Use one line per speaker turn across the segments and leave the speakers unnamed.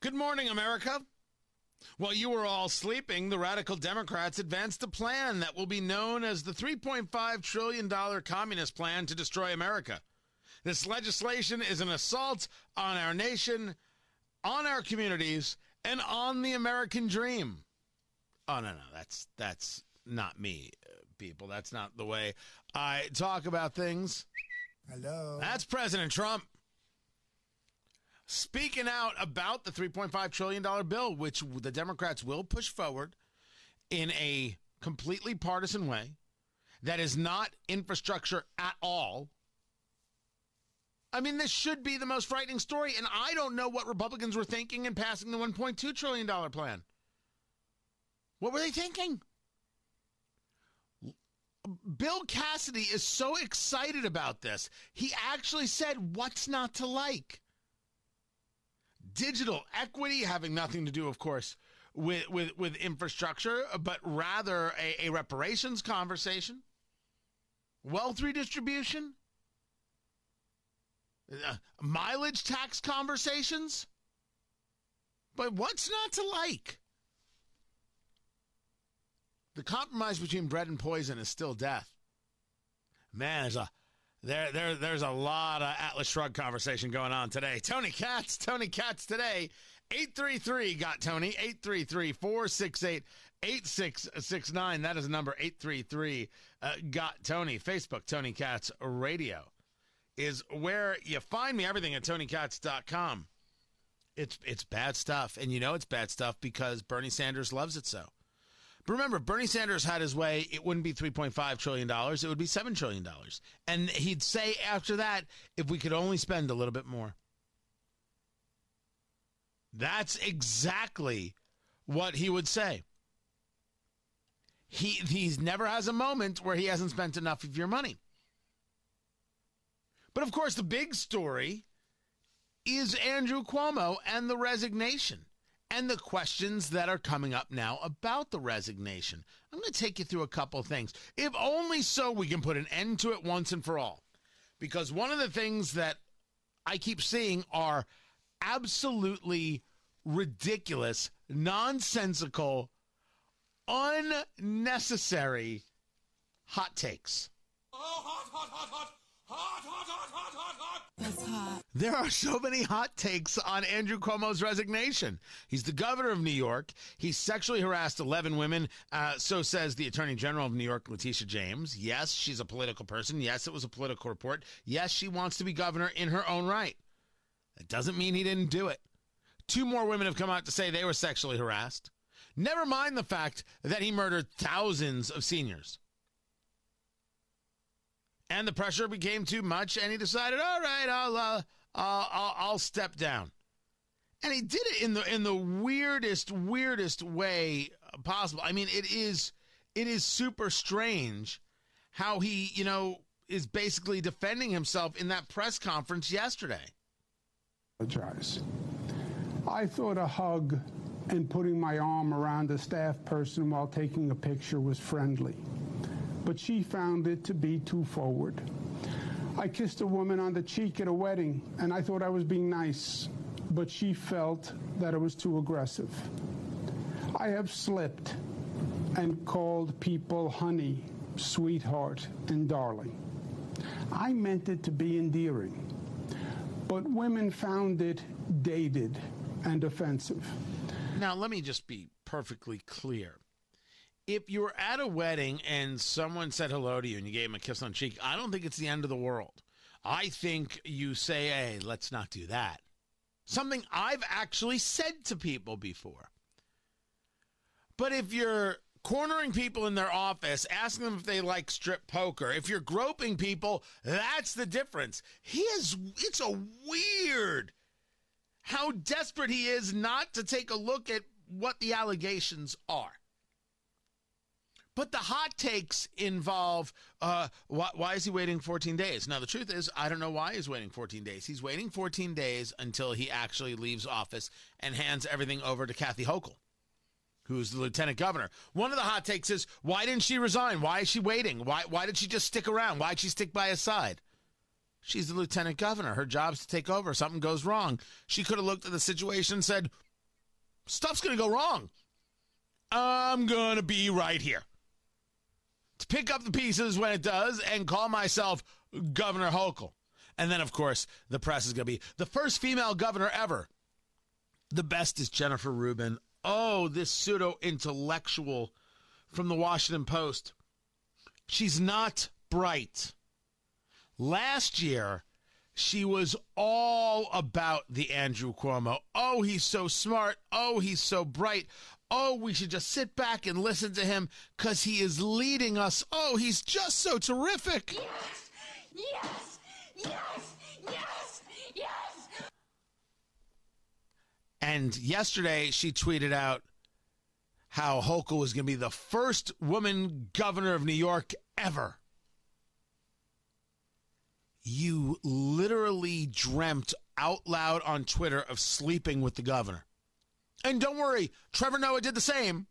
Good morning, America. While you were all sleeping, the radical Democrats advanced a plan that will be known as the $3.5 trillion communist plan to destroy America. This legislation is an assault on our nation, on our communities, and on the American dream. Oh no, no, that's that's not me, uh, people. That's not the way I talk about things.
Hello.
That's President Trump speaking out about the $3.5 trillion bill, which the Democrats will push forward in a completely partisan way that is not infrastructure at all. I mean, this should be the most frightening story, and I don't know what Republicans were thinking in passing the $1.2 trillion plan. What were they thinking? Bill Cassidy is so excited about this. He actually said, What's not to like? Digital equity having nothing to do, of course, with with, with infrastructure, but rather a, a reparations conversation, wealth redistribution, uh, mileage tax conversations. But what's not to like? The compromise between bread and poison is still death. Man, there's a there, there, there's a lot of Atlas Shrugged conversation going on today. Tony Katz, Tony Katz today. 833 got Tony. 833 468 8669. That is the number 833 uh, got Tony. Facebook, Tony Katz Radio is where you find me. Everything at TonyKatz.com. It's, it's bad stuff. And you know it's bad stuff because Bernie Sanders loves it so. Remember, Bernie Sanders had his way, it wouldn't be $3.5 trillion, it would be $7 trillion. And he'd say after that, if we could only spend a little bit more. That's exactly what he would say. He he's never has a moment where he hasn't spent enough of your money. But of course, the big story is Andrew Cuomo and the resignation and the questions that are coming up now about the resignation. I'm going to take you through a couple things, if only so we can put an end to it once and for all. Because one of the things that I keep seeing are absolutely ridiculous, nonsensical, unnecessary hot takes. Oh, hot, hot, hot, hot. Hot, hot, hot, hot, hot, hot. That's hot. There are so many hot takes on Andrew Cuomo's resignation. He's the governor of New York. He sexually harassed 11 women. Uh, so says the attorney general of New York, Letitia James. Yes, she's a political person. Yes, it was a political report. Yes, she wants to be governor in her own right. That doesn't mean he didn't do it. Two more women have come out to say they were sexually harassed. Never mind the fact that he murdered thousands of seniors and the pressure became too much, and he decided, all right, I'll, uh, I'll, I'll, I'll step down. And he did it in the in the weirdest, weirdest way possible. I mean, it is it is super strange how he, you know, is basically defending himself in that press conference yesterday.
Apologize. I thought a hug and putting my arm around a staff person while taking a picture was friendly but she found it to be too forward. I kissed a woman on the cheek at a wedding, and I thought I was being nice, but she felt that it was too aggressive. I have slipped and called people honey, sweetheart, and darling. I meant it to be endearing, but women found it dated and offensive.
Now, let me just be perfectly clear if you're at a wedding and someone said hello to you and you gave him a kiss on the cheek, I don't think it's the end of the world. I think you say, hey, let's not do that. Something I've actually said to people before. But if you're cornering people in their office, asking them if they like strip poker, if you're groping people, that's the difference. He is, it's a weird how desperate he is not to take a look at what the allegations are. But the hot takes involve uh, why, why, is he waiting 14 days? Now, the truth is, I don't know why he's waiting 14 days. He's waiting 14 days until he actually leaves office and hands everything over to Kathy Hochul, who's the lieutenant governor. One of the hot takes is why didn't she resign? Why is she waiting? Why, why did she just stick around? Why did she stick by his side? She's the lieutenant governor. Her job's to take over. Something goes wrong. She could have looked at the situation and said, Stuff's going to go wrong. I'm going to be right here to pick up the pieces when it does and call myself Governor Hochul. And then, of course, the press is going to be the first female governor ever. The best is Jennifer Rubin. Oh, this pseudo intellectual from the Washington Post. She's not bright. Last year, she was all about the Andrew Cuomo. Oh, he's so smart. Oh, he's so bright. Oh, we should just sit back and listen to him because he is leading us. Oh, he's just so terrific.
Yes, yes, yes, yes, yes.
And yesterday she tweeted out how Hochul was going to be the first woman governor of New York ever. You literally dreamt out loud on Twitter of sleeping with the governor. And don't worry, Trevor Noah did the same.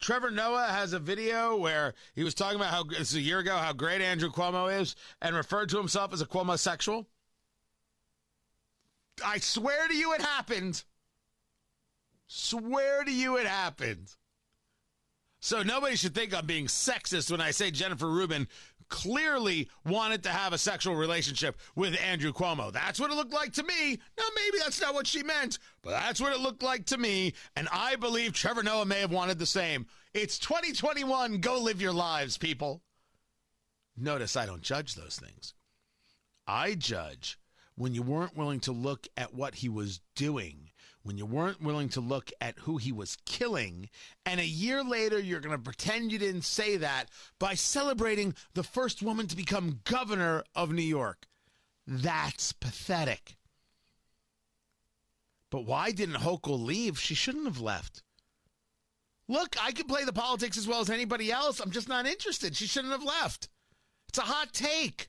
Trevor Noah has a video where he was talking about how it's a year ago how great Andrew Cuomo is and referred to himself as a Cuomo sexual. I swear to you it happened. Swear to you it happened. So nobody should think I'm being sexist when I say Jennifer Rubin clearly wanted to have a sexual relationship with Andrew Cuomo. That's what it looked like to me. Now, maybe that's not what she meant, but that's what it looked like to me. And I believe Trevor Noah may have wanted the same. It's 2021. Go live your lives, people. Notice I don't judge those things. I judge when you weren't willing to look at what he was doing when you weren't willing to look at who he was killing. And a year later, you're going to pretend you didn't say that by celebrating the first woman to become governor of New York. That's pathetic. But why didn't Hochul leave? She shouldn't have left. Look, I can play the politics as well as anybody else. I'm just not interested. She shouldn't have left. It's a hot take.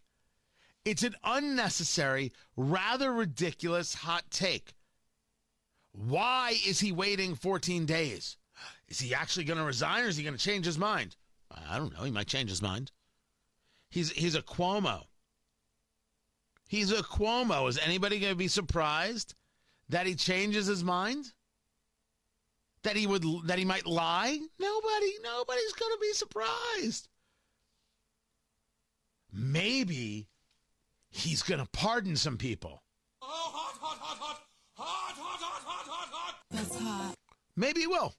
It's an unnecessary, rather ridiculous hot take. Why is he waiting 14 days? Is he actually going to resign or is he going to change his mind? I don't know. He might change his mind. He's he's a Cuomo. He's a Cuomo. Is anybody going to be surprised that he changes his mind? That he would that he might lie? Nobody, nobody's going to be surprised. Maybe he's going to pardon some people. Oh, hot, hot, hot, hot. Hot, hot, hot, hot, hot, hot. That's hot. Maybe he will.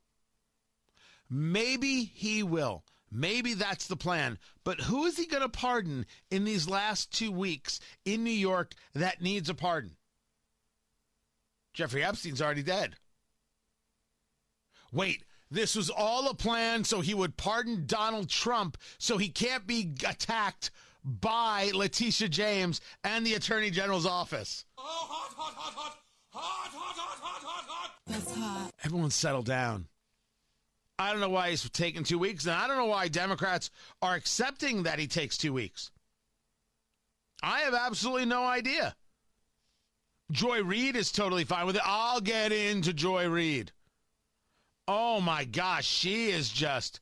Maybe he will. Maybe that's the plan. But who is he going to pardon in these last two weeks in New York that needs a pardon? Jeffrey Epstein's already dead. Wait, this was all a plan so he would pardon Donald Trump so he can't be attacked by Letitia James and the Attorney General's office. Oh, hot, hot, hot, hot. Hot, hot, hot, hot, hot, hot. That's hot. Everyone settle down. I don't know why he's taking two weeks, and I don't know why Democrats are accepting that he takes two weeks. I have absolutely no idea. Joy Reid is totally fine with it. I'll get into Joy Reid. Oh my gosh, she is just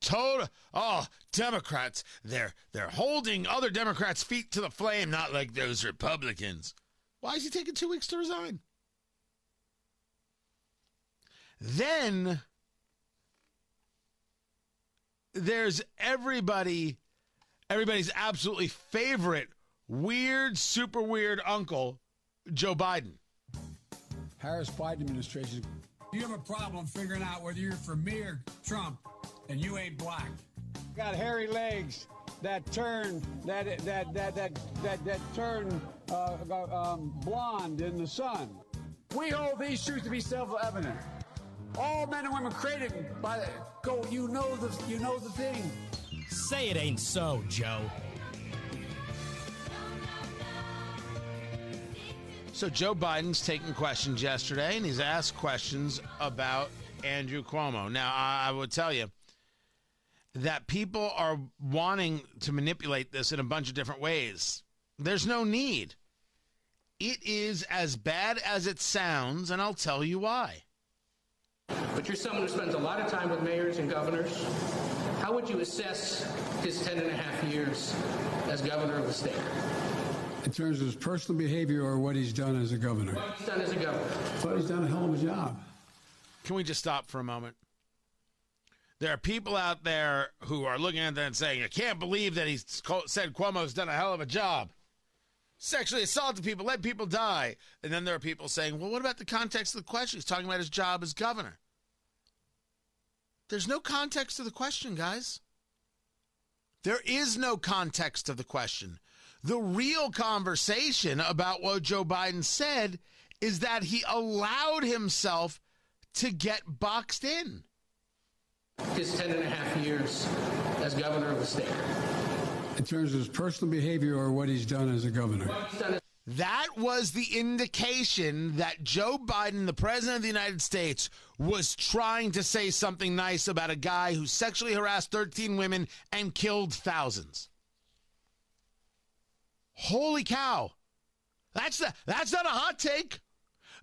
total oh democrats they're they're holding other democrats feet to the flame not like those republicans why is he taking two weeks to resign then there's everybody, everybody's absolutely favorite weird, super weird uncle, Joe Biden.
Harris Biden administration. You have a problem figuring out whether you're for me or Trump, and you ain't black. Got hairy legs that turn that that that that that that turn uh, um, blonde in the sun. We hold these truths to be self-evident. All men and women created by the, go. You know the you know the thing.
Say it ain't so, Joe.
So Joe Biden's taking questions yesterday, and he's asked questions about Andrew Cuomo. Now, I would tell you that people are wanting to manipulate this in a bunch of different ways. There's no need. It is as bad as it sounds, and I'll tell you why.
But you're someone who spends a lot of time with mayors and governors. How would you assess his 10 and a half years as governor of the state?
In terms of his personal behavior or what he's done as a governor?
What he's done as a governor.
I thought he's done a hell of a job.
Can we just stop for a moment? There are people out there who are looking at that and saying, I can't believe that he said Cuomo's done a hell of a job. Sexually assaulted people, let people die. And then there are people saying, well, what about the context of the question? He's talking about his job as governor. There's no context to the question, guys. There is no context to the question. The real conversation about what Joe Biden said is that he allowed himself to get boxed in.
His 10 and a half years as governor of the state.
In terms of his personal behavior or what he's done as a governor?
That was the indication that Joe Biden, the president of the United States, was trying to say something nice about a guy who sexually harassed 13 women and killed thousands. Holy cow. That's the, that's not a hot take.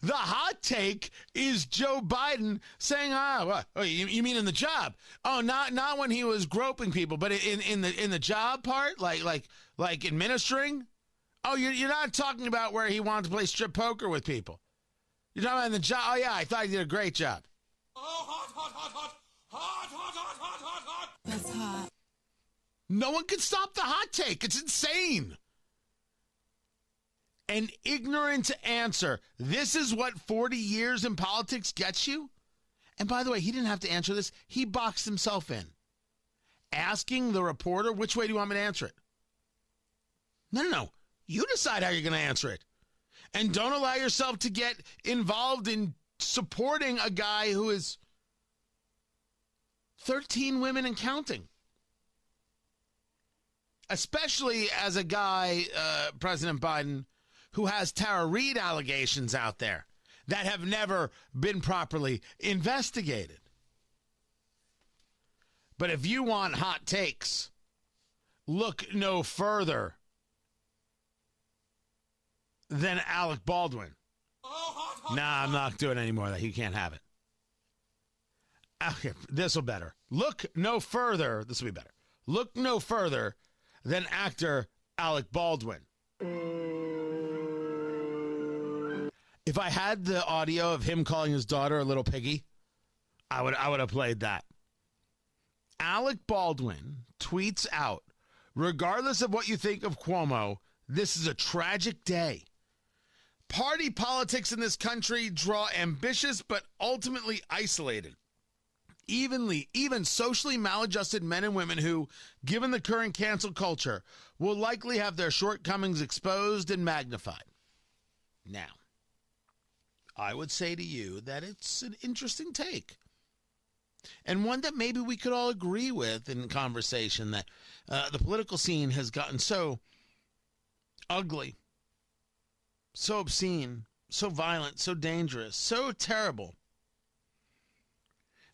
The hot take is Joe Biden saying, "Ah, what? Oh, you, you mean in the job? Oh, not not when he was groping people, but in in the in the job part, like like like administering. Oh, you're you're not talking about where he wanted to play strip poker with people. You're talking about the job. Oh yeah, I thought he did a great job. Oh, hot, hot, hot, hot. Hot, hot, hot, hot, hot, hot.
That's hot.
No one can stop the hot take. It's insane. An ignorant answer. This is what 40 years in politics gets you? And by the way, he didn't have to answer this. He boxed himself in. Asking the reporter, which way do you want me to answer it? No, no, no. You decide how you're going to answer it. And don't allow yourself to get involved in supporting a guy who is 13 women and counting especially as a guy, uh, President Biden, who has Tara Reade allegations out there that have never been properly investigated. But if you want hot takes, look no further than Alec Baldwin. Nah, I'm not doing any more of that. He can't have it. Okay, this will better. Look no further. This will be better. Look no further than actor Alec Baldwin. If I had the audio of him calling his daughter a little piggy, I would I would have played that. Alec Baldwin tweets out, regardless of what you think of Cuomo, this is a tragic day. Party politics in this country draw ambitious but ultimately isolated evenly, even socially maladjusted men and women who, given the current cancel culture, will likely have their shortcomings exposed and magnified. Now, I would say to you that it's an interesting take. And one that maybe we could all agree with in conversation that uh, the political scene has gotten so ugly, so obscene, so violent, so dangerous, so terrible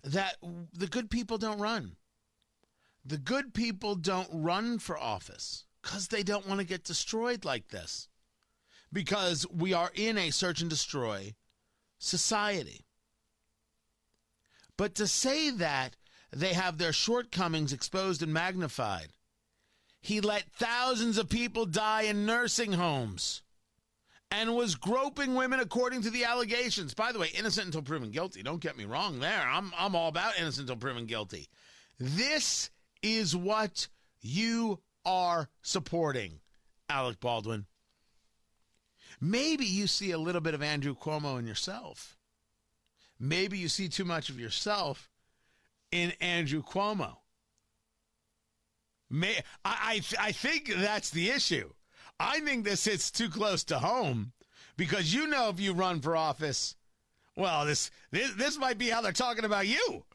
that the good people don't run. The good people don't run for office because they don't want to get destroyed like this. Because we are in a search and destroy society. But to say that they have their shortcomings exposed and magnified, he let thousands of people die in nursing homes and was groping women according to the allegations. By the way, innocent until proven guilty. Don't get me wrong there. I'm I'm all about innocent until proven guilty. This is what you are supporting, Alec Baldwin. Maybe you see a little bit of Andrew Cuomo in yourself. Maybe you see too much of yourself in Andrew Cuomo. May I I, I think that's the issue. I think this hits too close to home because you know if you run for office, well, this this, this might be how they're talking about you.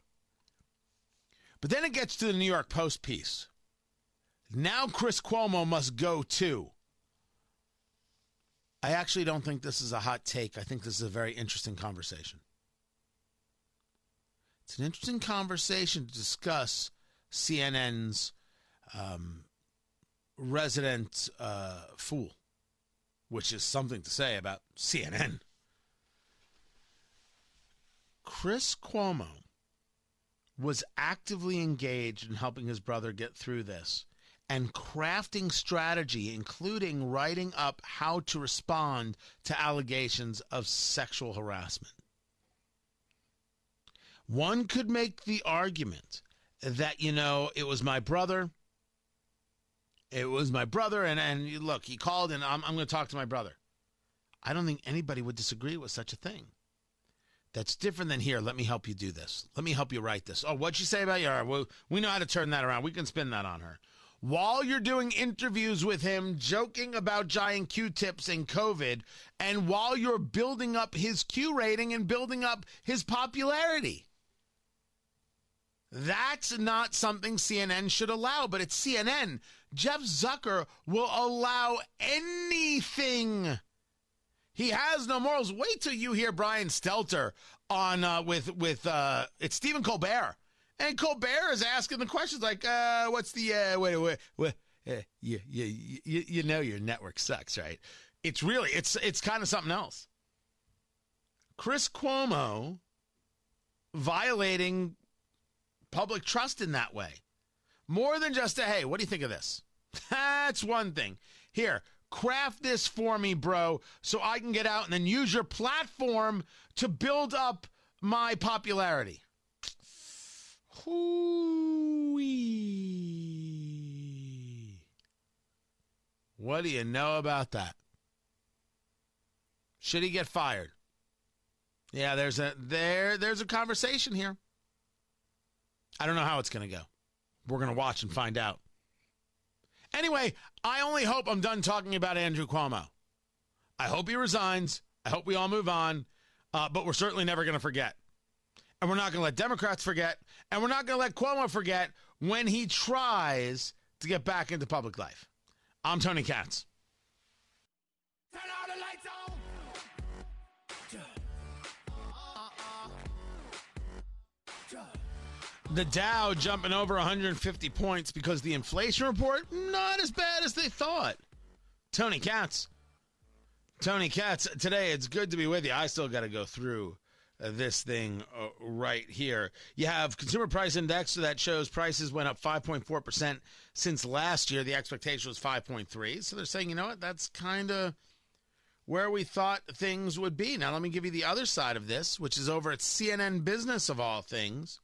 But then it gets to the New York Post piece. Now Chris Cuomo must go too. I actually don't think this is a hot take. I think this is a very interesting conversation. It's an interesting conversation to discuss CNN's um, resident uh, fool, which is something to say about CNN. Chris Cuomo was actively engaged in helping his brother get through this and crafting strategy, including writing up how to respond to allegations of sexual harassment. One could make the argument that, you know, it was my brother. It was my brother, and, and look, he called, and I'm, I'm going to talk to my brother. I don't think anybody would disagree with such a thing. That's different than here. Let me help you do this. Let me help you write this. Oh, what'd she say about you? Well, we know how to turn that around. We can spin that on her. While you're doing interviews with him, joking about giant Q tips and COVID, and while you're building up his Q rating and building up his popularity. That's not something CNN should allow, but it's CNN. Jeff Zucker will allow anything he has no morals. Wait till you hear Brian Stelter on uh, with with uh, it's Stephen Colbert, and Colbert is asking the questions like, uh, "What's the uh, wait wait wait? Uh, you, you you you know your network sucks, right? It's really it's it's kind of something else." Chris Cuomo violating public trust in that way. More than just a hey, what do you think of this? That's one thing. Here, craft this for me, bro, so I can get out and then use your platform to build up my popularity. Hoo-wee. What do you know about that? Should he get fired? Yeah, there's a there there's a conversation here. I don't know how it's going to go. We're going to watch and find out. Anyway, I only hope I'm done talking about Andrew Cuomo. I hope he resigns. I hope we all move on. Uh, but we're certainly never going to forget. And we're not going to let Democrats forget. And we're not going to let Cuomo forget when he tries to get back into public life. I'm Tony Katz.
The
Dow jumping over 150 points because the inflation report not as bad as they thought. Tony Katz. Tony Katz, today it's good to be with you. I still got to go through uh, this thing uh, right here. You have consumer price index so that shows prices went up 5.4% since last year. The expectation was 5.3. So they're saying, you know what? That's kind of where we thought things would be. Now let me give you the other side of this, which is over at CNN Business of all things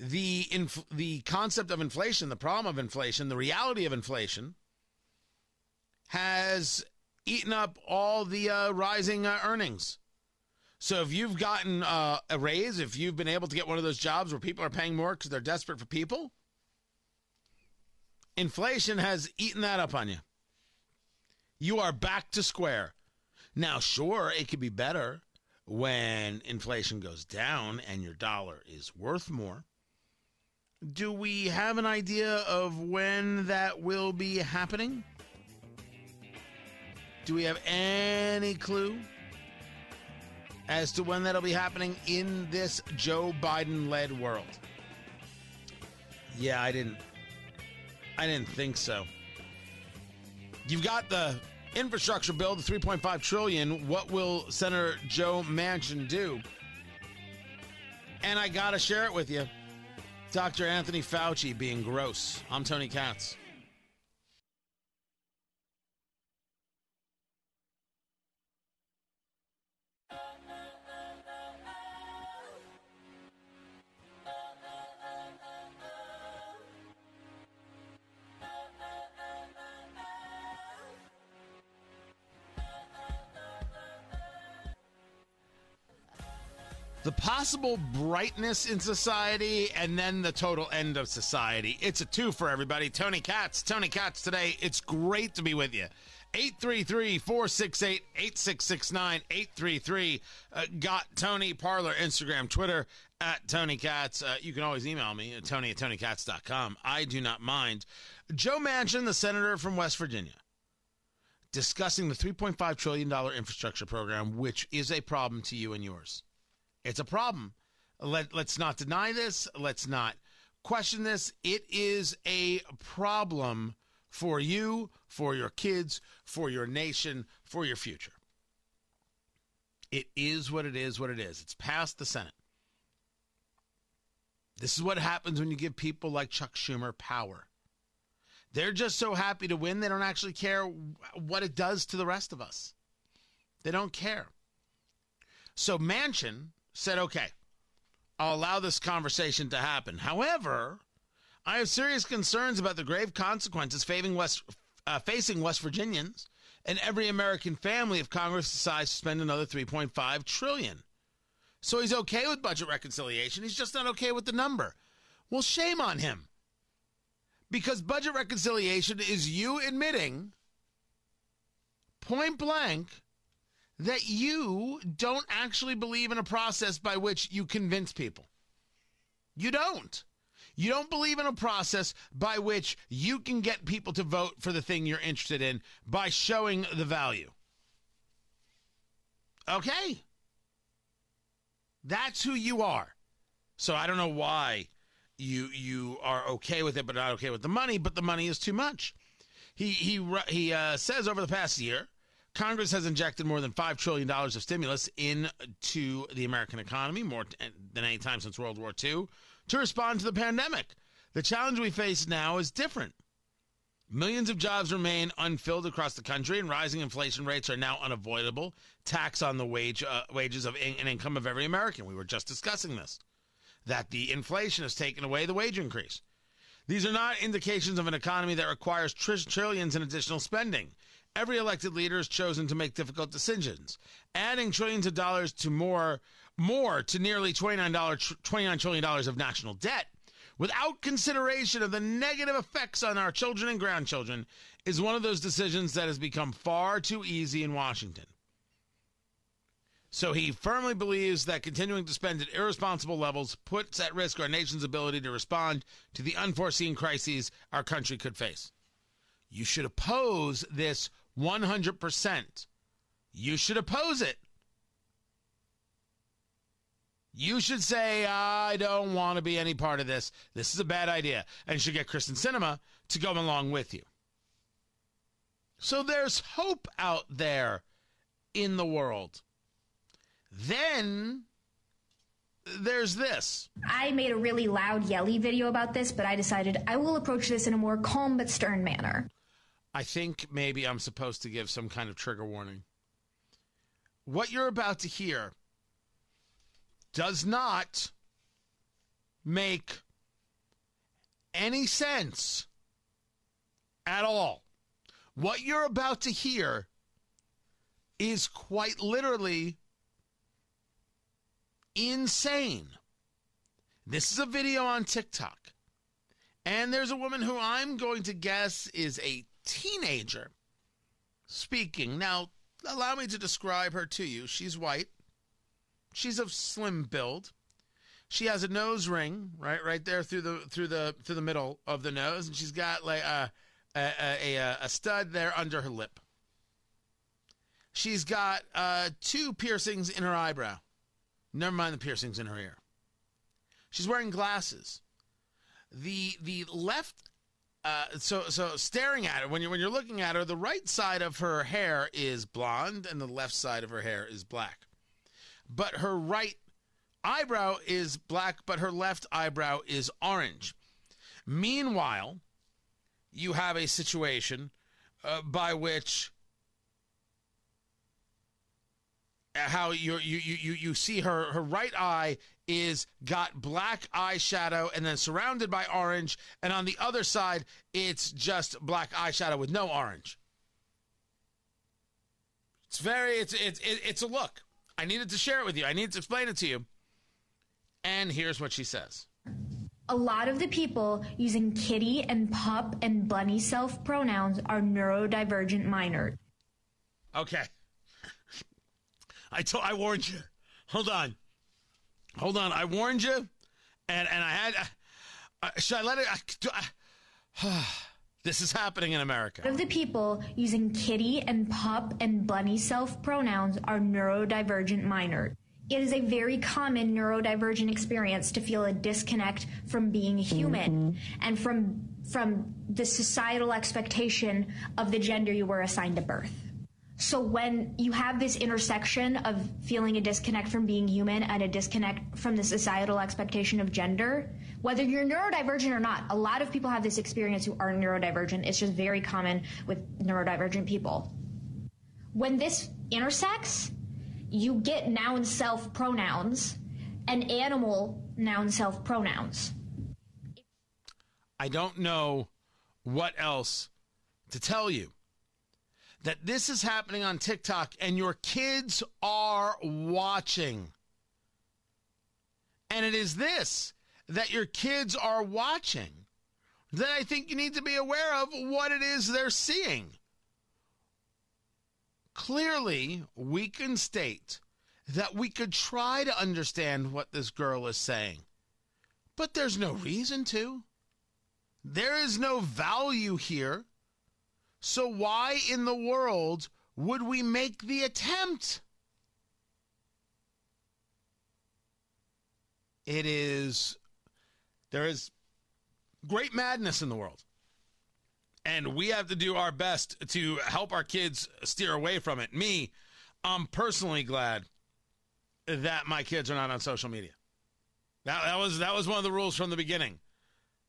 the inf- the concept of inflation, the problem of inflation, the reality of inflation has eaten up all the uh, rising uh, earnings. So if you've gotten uh, a raise, if you've been able to get one of those jobs where people are paying more because they're desperate for people, inflation has eaten that up on you. You are back to square. Now, sure, it could be better when inflation goes down and your dollar is worth more. Do we have an idea of when that will be happening? Do we have any clue as to when that'll be happening in this Joe Biden led world? Yeah, I didn't I didn't think so. You've got the infrastructure bill, the 3.5 trillion. What will Senator Joe Manchin do? And I got to share it with you. Dr. Anthony Fauci being gross. I'm Tony Katz. Possible brightness in society and then the total end of society. It's a two for everybody. Tony Katz, Tony Katz today. It's great to be with you. 833 468 8669 833 uh, got Tony Parler, Instagram Twitter at Tony Katz. Uh, you can always email me at Tony at TonyKatz.com. I do not mind. Joe Manchin, the senator from West Virginia, discussing the $3.5 trillion infrastructure program, which is a problem to you and yours. It's a problem. Let, let's not deny this. Let's not question this. It is a problem for you, for your kids, for your nation, for your future. It is what it is, what it is. It's past the Senate. This is what happens when you give people like Chuck Schumer power. They're just so happy to win, they don't actually care what it does to the rest of us. They don't care. So Manchin said, okay, I'll allow this conversation to happen. However, I have serious concerns about the grave consequences facing West, uh, facing West Virginians and every American family if Congress decides to spend another 3.5 trillion. So he's okay with budget reconciliation. He's just not okay with the number. Well, shame on him. Because budget reconciliation is you admitting point blank that you don't actually believe in a process by which you convince people. You don't. You don't believe in a process by which you can get people to vote for the thing you're interested in by showing the value. Okay. That's who you are. So I don't know why you you are okay with it, but not okay with the money. But the money is too much. He he he uh, says over the past year, Congress has injected more than five trillion dollars of stimulus into the American economy, more than any time since World War II, to respond to the pandemic. The challenge we face now is different. Millions of jobs remain unfilled across the country, and rising inflation rates are now unavoidable. Tax on the wage uh, wages of in- and income of every American. We were just discussing this. That the inflation has taken away the wage increase. These are not indications of an economy that requires tr- trillions in additional spending. Every elected leader has chosen to make difficult decisions. Adding trillions of dollars to more, more to nearly $29, $29 trillion of national debt without consideration of the negative effects on our children and grandchildren is one of those decisions that has become far too easy in Washington. So he firmly believes that continuing to spend at irresponsible levels puts at risk our nation's ability to respond to the unforeseen crises our country could face. You should oppose this 100%. You should oppose it. You should say, I don't want to be any part of this. This is a bad idea. And you should get Kyrsten Sinema to go along with you. So there's hope out there in the world. Then there's this.
I made a really loud, yelly video about this, but I decided I will approach this in a more calm but stern manner.
I think maybe I'm supposed to give some kind of trigger warning. What you're about to hear does not make any sense at all. What you're about to hear is quite literally insane. This is a video on TikTok. And there's a woman who I'm going to guess is a teenager speaking. Now, allow me to describe her to you. She's white. She's of slim build. She has a nose ring right right there through the through the through the middle of the nose, and she's got like a a, a, a a stud there under her lip. She's got uh, two piercings in her eyebrow. Never mind the piercings in her ear. She's wearing glasses. The the left uh, so so staring at her when you're when you're looking at her, the right side of her hair is blonde and the left side of her hair is black. But her right eyebrow is black, but her left eyebrow is orange. Meanwhile, you have a situation uh, by which how you you you you see her her right eye is got black eyeshadow and then surrounded by orange and on the other side it's just black eyeshadow with no orange. It's very it's it's it's a look. I needed to share it with you. I needed to explain it to you. And here's what she says.
A lot of the people using kitty and pup and bunny self pronouns are neurodivergent minors
okay. I told, I warned you. Hold on, hold on. I warned you, and and I had. Uh, uh should I let it? Uh, I, this is happening in America.
Of the people using kitty and pup and bunny self pronouns are neurodivergent minors. It is a very common neurodivergent experience to feel a disconnect from being human mm-hmm. and from from the societal expectation of the gender you were assigned at birth. So when you have this intersection of feeling a disconnect from being human and a disconnect from the societal expectation of gender, whether you're neurodivergent or not, a lot of people have this experience who are neurodivergent. It's just very common with neurodivergent people. When this intersects, you get noun self pronouns and animal noun self pronouns.
I don't know what else to tell you. That this is happening on TikTok and your kids are watching. And it is this that your kids are watching that I think you need to be aware of what it is they're seeing. Clearly, we can state that we could try to understand what this girl is saying, but there's no reason to. There is no value here. So, why in the world would we make the attempt? It is, there is great madness in the world. And we have to do our best to help our kids steer away from it. Me, I'm personally glad that my kids are not on social media. That, that was that was one of the rules from the beginning.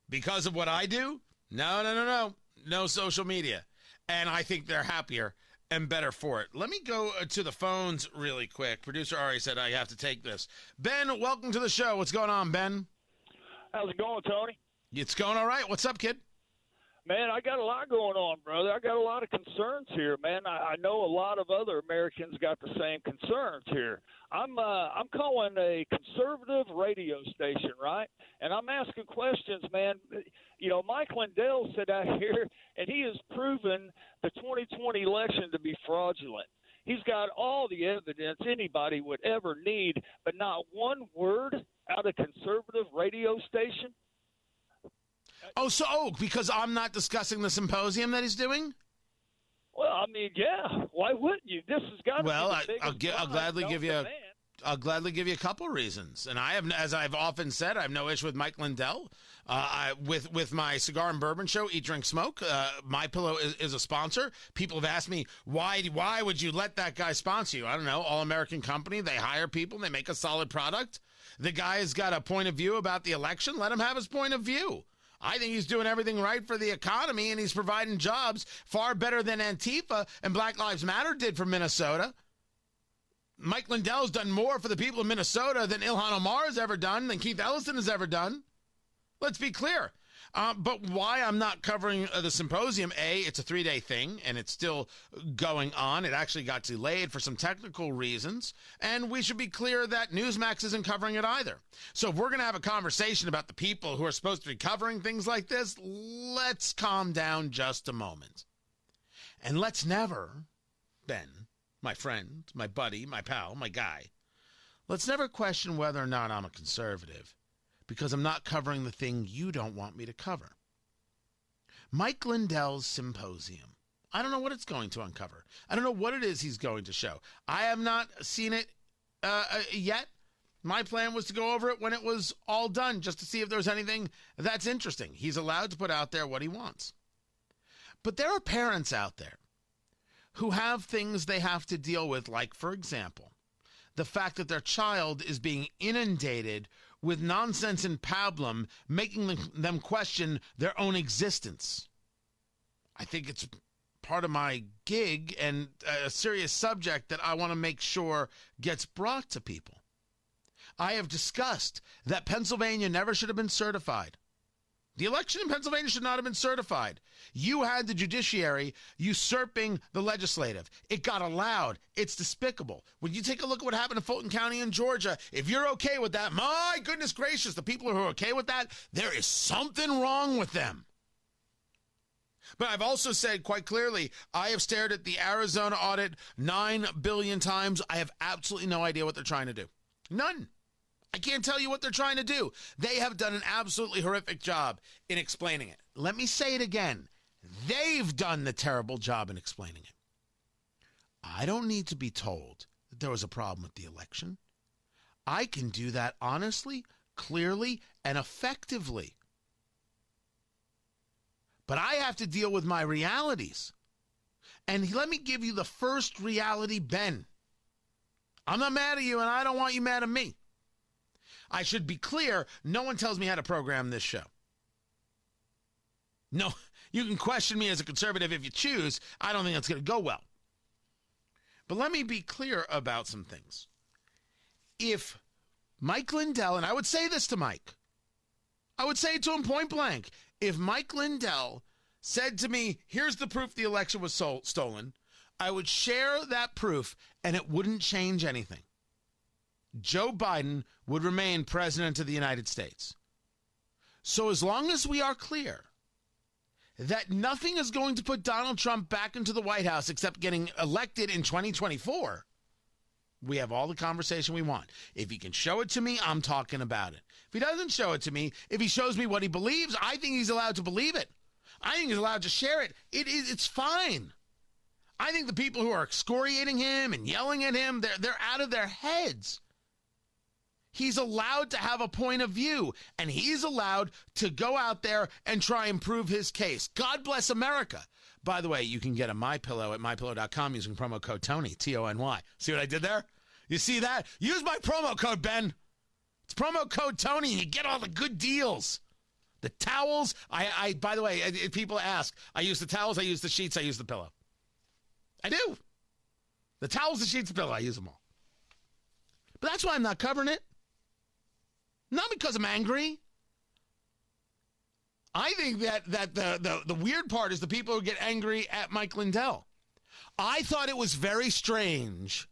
Because of what I do, no, no, no, no, no social media. And I think they're happier and better for it. Let me go uh, to the phones really quick. Producer Ari said I have to take this. Ben, welcome to the show. What's going on, Ben?
How's it going, Tony?
It's going all right. What's up, kid?
Man, I got a lot going on, brother. I got a lot of concerns here, man. I, I know a lot of other Americans got the same concerns here. I'm uh, I'm calling a conservative radio station, right? And I'm asking questions, man. You know, Mike Lindell sat out here and he has proven the 2020 election to be fraudulent. He's got all the evidence anybody would ever need, but not one word out of conservative radio station
Oh, so oh, because I'm not discussing the symposium that he's doing.
Well, I mean, yeah. Why wouldn't you? This has got.
Well,
I,
I'll, gi- I'll gladly give you. A, I'll gladly give you a couple reasons, and I have, as I've often said, I have no issue with Mike Lindell. Uh, I, with with my cigar and bourbon show, Eat Drink Smoke. Uh, my Pillow is, is, a sponsor. People have asked me why why would you let that guy sponsor you? I don't know. All American company. They hire people. They make a solid product. The guy's got a point of view about the election. Let him have his point of view. I think he's doing everything right for the economy and he's providing jobs far better than Antifa and Black Lives Matter did for Minnesota. Mike Lindell's done more for the people of Minnesota than Ilhan Omar has ever done, than Keith Ellison has ever done. Let's be clear. Uh, but why I'm not covering uh, the symposium, A, it's a three day thing and it's still going on. It actually got delayed for some technical reasons. And we should be clear that Newsmax isn't covering it either. So if we're going to have a conversation about the people who are supposed to be covering things like this, let's calm down just a moment. And let's never, Ben, my friend, my buddy, my pal, my guy, let's never question whether or not I'm a conservative because I'm not covering the thing you don't want me to cover. Mike Lindell's symposium. I don't know what it's going to uncover. I don't know what it is he's going to show. I have not seen it uh, uh, yet. My plan was to go over it when it was all done just to see if there's anything that's interesting. He's allowed to put out there what he wants. But there are parents out there who have things they have to deal with, like, for example, the fact that their child is being inundated with nonsense and pablum, making them question their own existence. I think it's part of my gig and a serious subject that I want to make sure gets brought to people. I have discussed that Pennsylvania never should have been certified. The election in Pennsylvania should not have been certified. You had the judiciary usurping the legislative. It got allowed. It's despicable. When you take a look at what happened in Fulton County in Georgia, if you're okay with that, my goodness gracious, the people who are okay with that, there is something wrong with them. But I've also said quite clearly, I have stared at the Arizona audit 9 billion times. I have absolutely no idea what they're trying to do. None. I can't tell you what they're trying to do. They have done an absolutely horrific job in explaining it. Let me say it again. They've done the terrible job in explaining it. I don't need to be told that there was a problem with the election. I can do that honestly, clearly, and effectively. But I have to deal with my realities. And let me give you the first reality, Ben. I'm not mad at you, and I don't want you mad at me. I should be clear no one tells me how to program this show. No, you can question me as a conservative if you choose. I don't think that's going to go well. But let me be clear about some things. If Mike Lindell, and I would say this to Mike, I would say it to him point blank. If Mike Lindell said to me, here's the proof the election was sol- stolen, I would share that proof and it wouldn't change anything. Joe Biden would remain president of the United States. So as long as we are clear that nothing is going to put Donald Trump back into the White House except getting elected in 2024, we have all the conversation we want. If he can show it to me, I'm talking about it. If he doesn't show it to me, if he shows me what he believes, I think he's allowed to believe it. I think he's allowed to share it. It is it's fine. I think the people who are excoriating him and yelling at him, they're they're out of their heads. He's allowed to have a point of view, and he's allowed to go out there and try and prove his case. God bless America. By the way, you can get a My Pillow at mypillow.com using promo code Tony T O N Y. See what I did there? You see that? Use my promo code Ben. It's promo code Tony, and you get all the good deals. The towels. I, I. By the way, people ask, I use the towels. I use the sheets. I use the pillow. I do. The towels, the sheets, the pillow. I use them all. But that's why I'm not covering it. Not because I'm angry. I think that that the, the, the weird part is the people who get angry at Mike Lindell. I thought it was very strange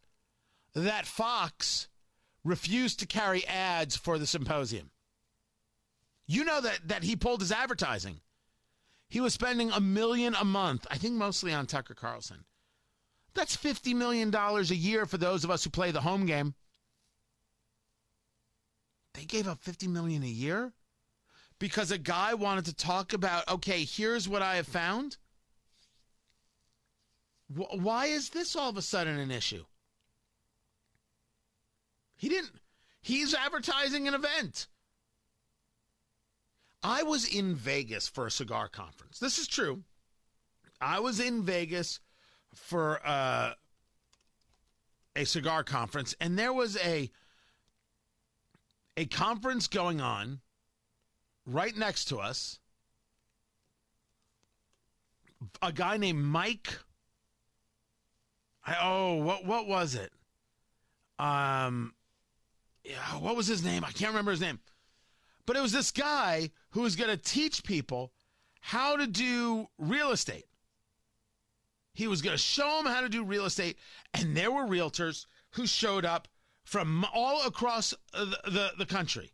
that Fox refused to carry ads for the symposium. You know that that he pulled his advertising. He was spending a million a month, I think mostly on Tucker Carlson. That's $50 million a year for those of us who play the home game. They gave up 50 million a year because a guy wanted to talk about, okay, here's what I have found. Why is this all of a sudden an issue? He didn't, he's advertising an event. I was in Vegas for a cigar conference. This is true. I was in Vegas for uh, a cigar conference, and there was a a conference going on right next to us. A guy named Mike. I, oh, what what was it? Um, yeah, what was his name? I can't remember his name. But it was this guy who was going to teach people how to do real estate. He was going to show them how to do real estate, and there were realtors who showed up from all across uh, the, the, the country.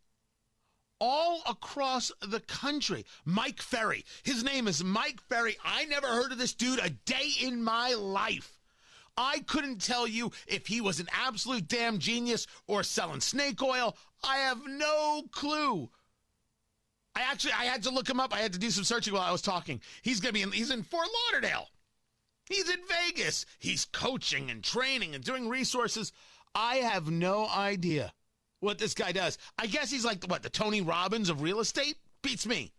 All across the country. Mike Ferry. His name is Mike Ferry. I never heard of this dude a day in my life. I couldn't tell you if he was an absolute damn genius or selling snake oil. I have no clue. I actually I had to look him up. I had to do some searching while I was talking. He's gonna be in he's in Fort Lauderdale. He's in Vegas. He's coaching and training and doing resources. I have no idea what this guy does. I guess he's like what the Tony Robbins of real estate. Beats me.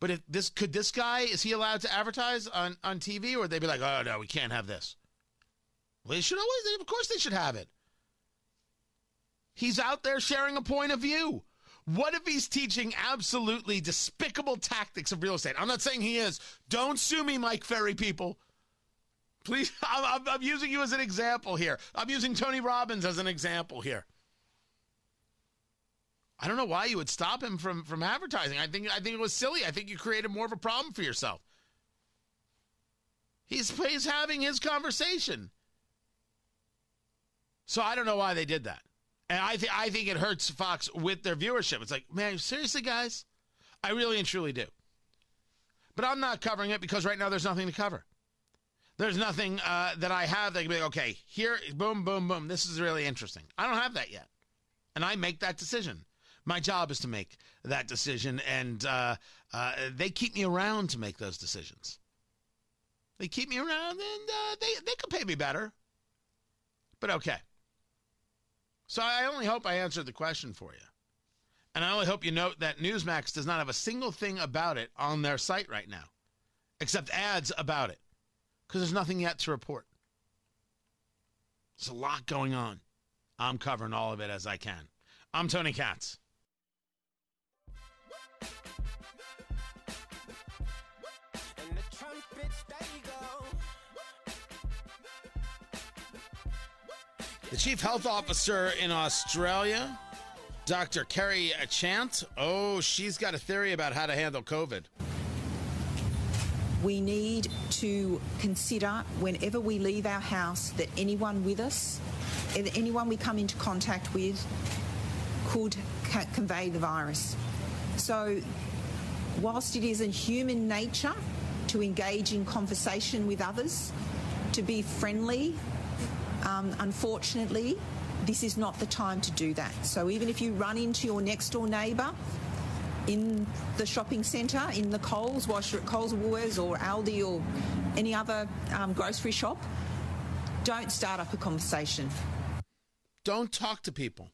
But if this could this guy is he allowed to advertise on on TV or they'd be like, oh no, we can't have this. Well, they should always. Of course, they should have it. He's out there sharing a point of view. What if he's teaching absolutely despicable tactics of real estate? I'm not saying he is. Don't sue me, Mike Ferry people. Please, I'm, I'm, using you as an example here. I'm using Tony Robbins as an example here. I don't know why you would stop him from from advertising. I think I think it was silly. I think you created more of a problem for yourself. He's he's having his conversation. So I don't know why they did that. And I think I think it hurts Fox with their viewership. It's like, man, seriously, guys? I really and truly do. But I'm not covering it because right now there's nothing to cover. There's nothing uh, that I have that can be like, okay, here, boom, boom, boom. This is really interesting. I don't have that yet. And I make that decision. My job is to make that decision, and uh, uh, they keep me around to make those decisions. They keep me around, and uh, they, they could pay me better. But okay. So I only hope I answered the question for you. And I only hope you note that Newsmax does not have a single thing about it on their site right now, except ads about it because there's nothing yet to report. There's a lot going on. I'm covering all of it as I can. I'm Tony Katz. The chief health officer in Australia, Dr. Kerry Chant. Oh, she's got a theory about how to handle COVID.
We need to consider whenever we leave our house that anyone with us, anyone we come into contact with, could ca- convey the virus. So, whilst it is in human nature to engage in conversation with others, to be friendly, um, unfortunately, this is not the time to do that. So, even if you run into your next door neighbour, in the shopping centre, in the Coles, you're at Coles or Woolworths or Aldi or any other um, grocery shop, don't start up a conversation.
Don't talk to people.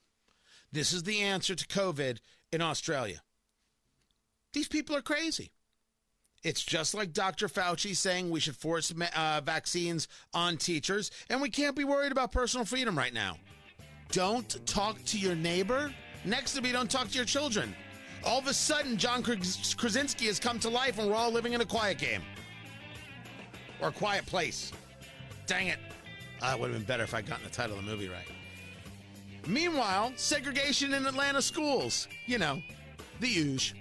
This is the answer to COVID in Australia. These people are crazy. It's just like Dr. Fauci saying we should force uh, vaccines on teachers, and we can't be worried about personal freedom right now. Don't talk to your neighbor. Next to me, don't talk to your children. All of a sudden, John Krasinski has come to life and we're all living in a quiet game. Or a quiet place. Dang it. Uh, it would have been better if I'd gotten the title of the movie right. Meanwhile, segregation in Atlanta schools. You know, the huge.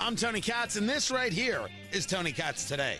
I'm Tony Katz, and this right here is Tony Katz Today.